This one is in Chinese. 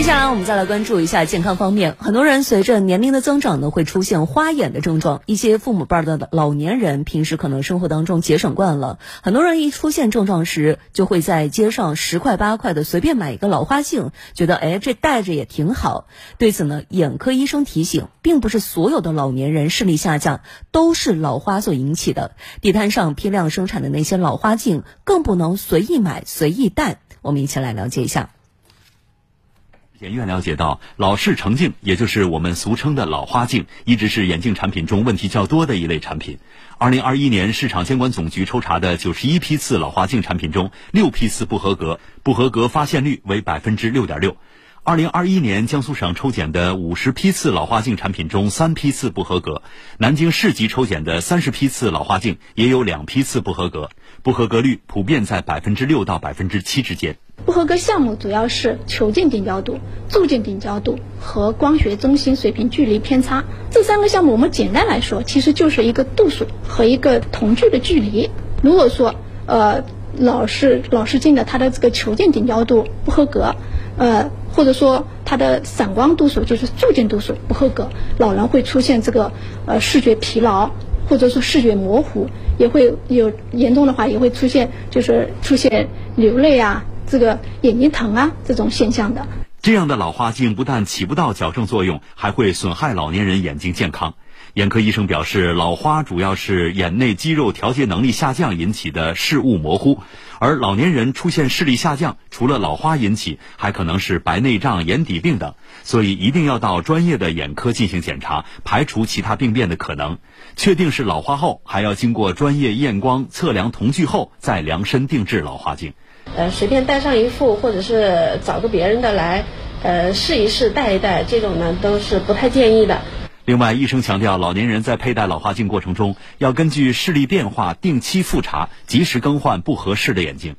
接下来我们再来关注一下健康方面。很多人随着年龄的增长呢，会出现花眼的症状。一些父母辈的老年人平时可能生活当中节省惯了，很多人一出现症状时，就会在街上十块八块的随便买一个老花镜，觉得哎这戴着也挺好。对此呢，眼科医生提醒，并不是所有的老年人视力下降都是老花所引起的。地摊上批量生产的那些老花镜，更不能随意买随意戴。我们一起来了解一下。研院了解到，老式成镜，也就是我们俗称的老花镜，一直是眼镜产品中问题较多的一类产品。二零二一年，市场监管总局抽查的九十一批次老花镜产品中，六批次不合格，不合格发现率为百分之六点六。二零二一年，江苏省抽检的五十批次老花镜产品中，三批次不合格；南京市级抽检的三十批次老花镜，也有两批次不合格，不合格率普遍在百分之六到百分之七之间。不合格项目主要是球镜定焦度、柱镜定焦度和光学中心水平距离偏差这三个项目。我们简单来说，其实就是一个度数和一个瞳距的距离。如果说呃老式老式镜的它的这个球镜定焦度不合格，呃或者说它的散光度数就是柱镜度数不合格，老人会出现这个呃视觉疲劳，或者说视觉模糊，也会有严重的话也会出现就是出现流泪啊。这个眼睛疼啊，这种现象的，这样的老花镜不但起不到矫正作用，还会损害老年人眼睛健康。眼科医生表示，老花主要是眼内肌肉调节能力下降引起的视物模糊，而老年人出现视力下降，除了老花引起，还可能是白内障、眼底病等，所以一定要到专业的眼科进行检查，排除其他病变的可能。确定是老花后，还要经过专业验光测量瞳距后，再量身定制老花镜。呃，随便带上一副，或者是找个别人的来，呃，试一试戴一戴，这种呢都是不太建议的。另外，医生强调，老年人在佩戴老花镜过程中，要根据视力变化定期复查，及时更换不合适的眼镜。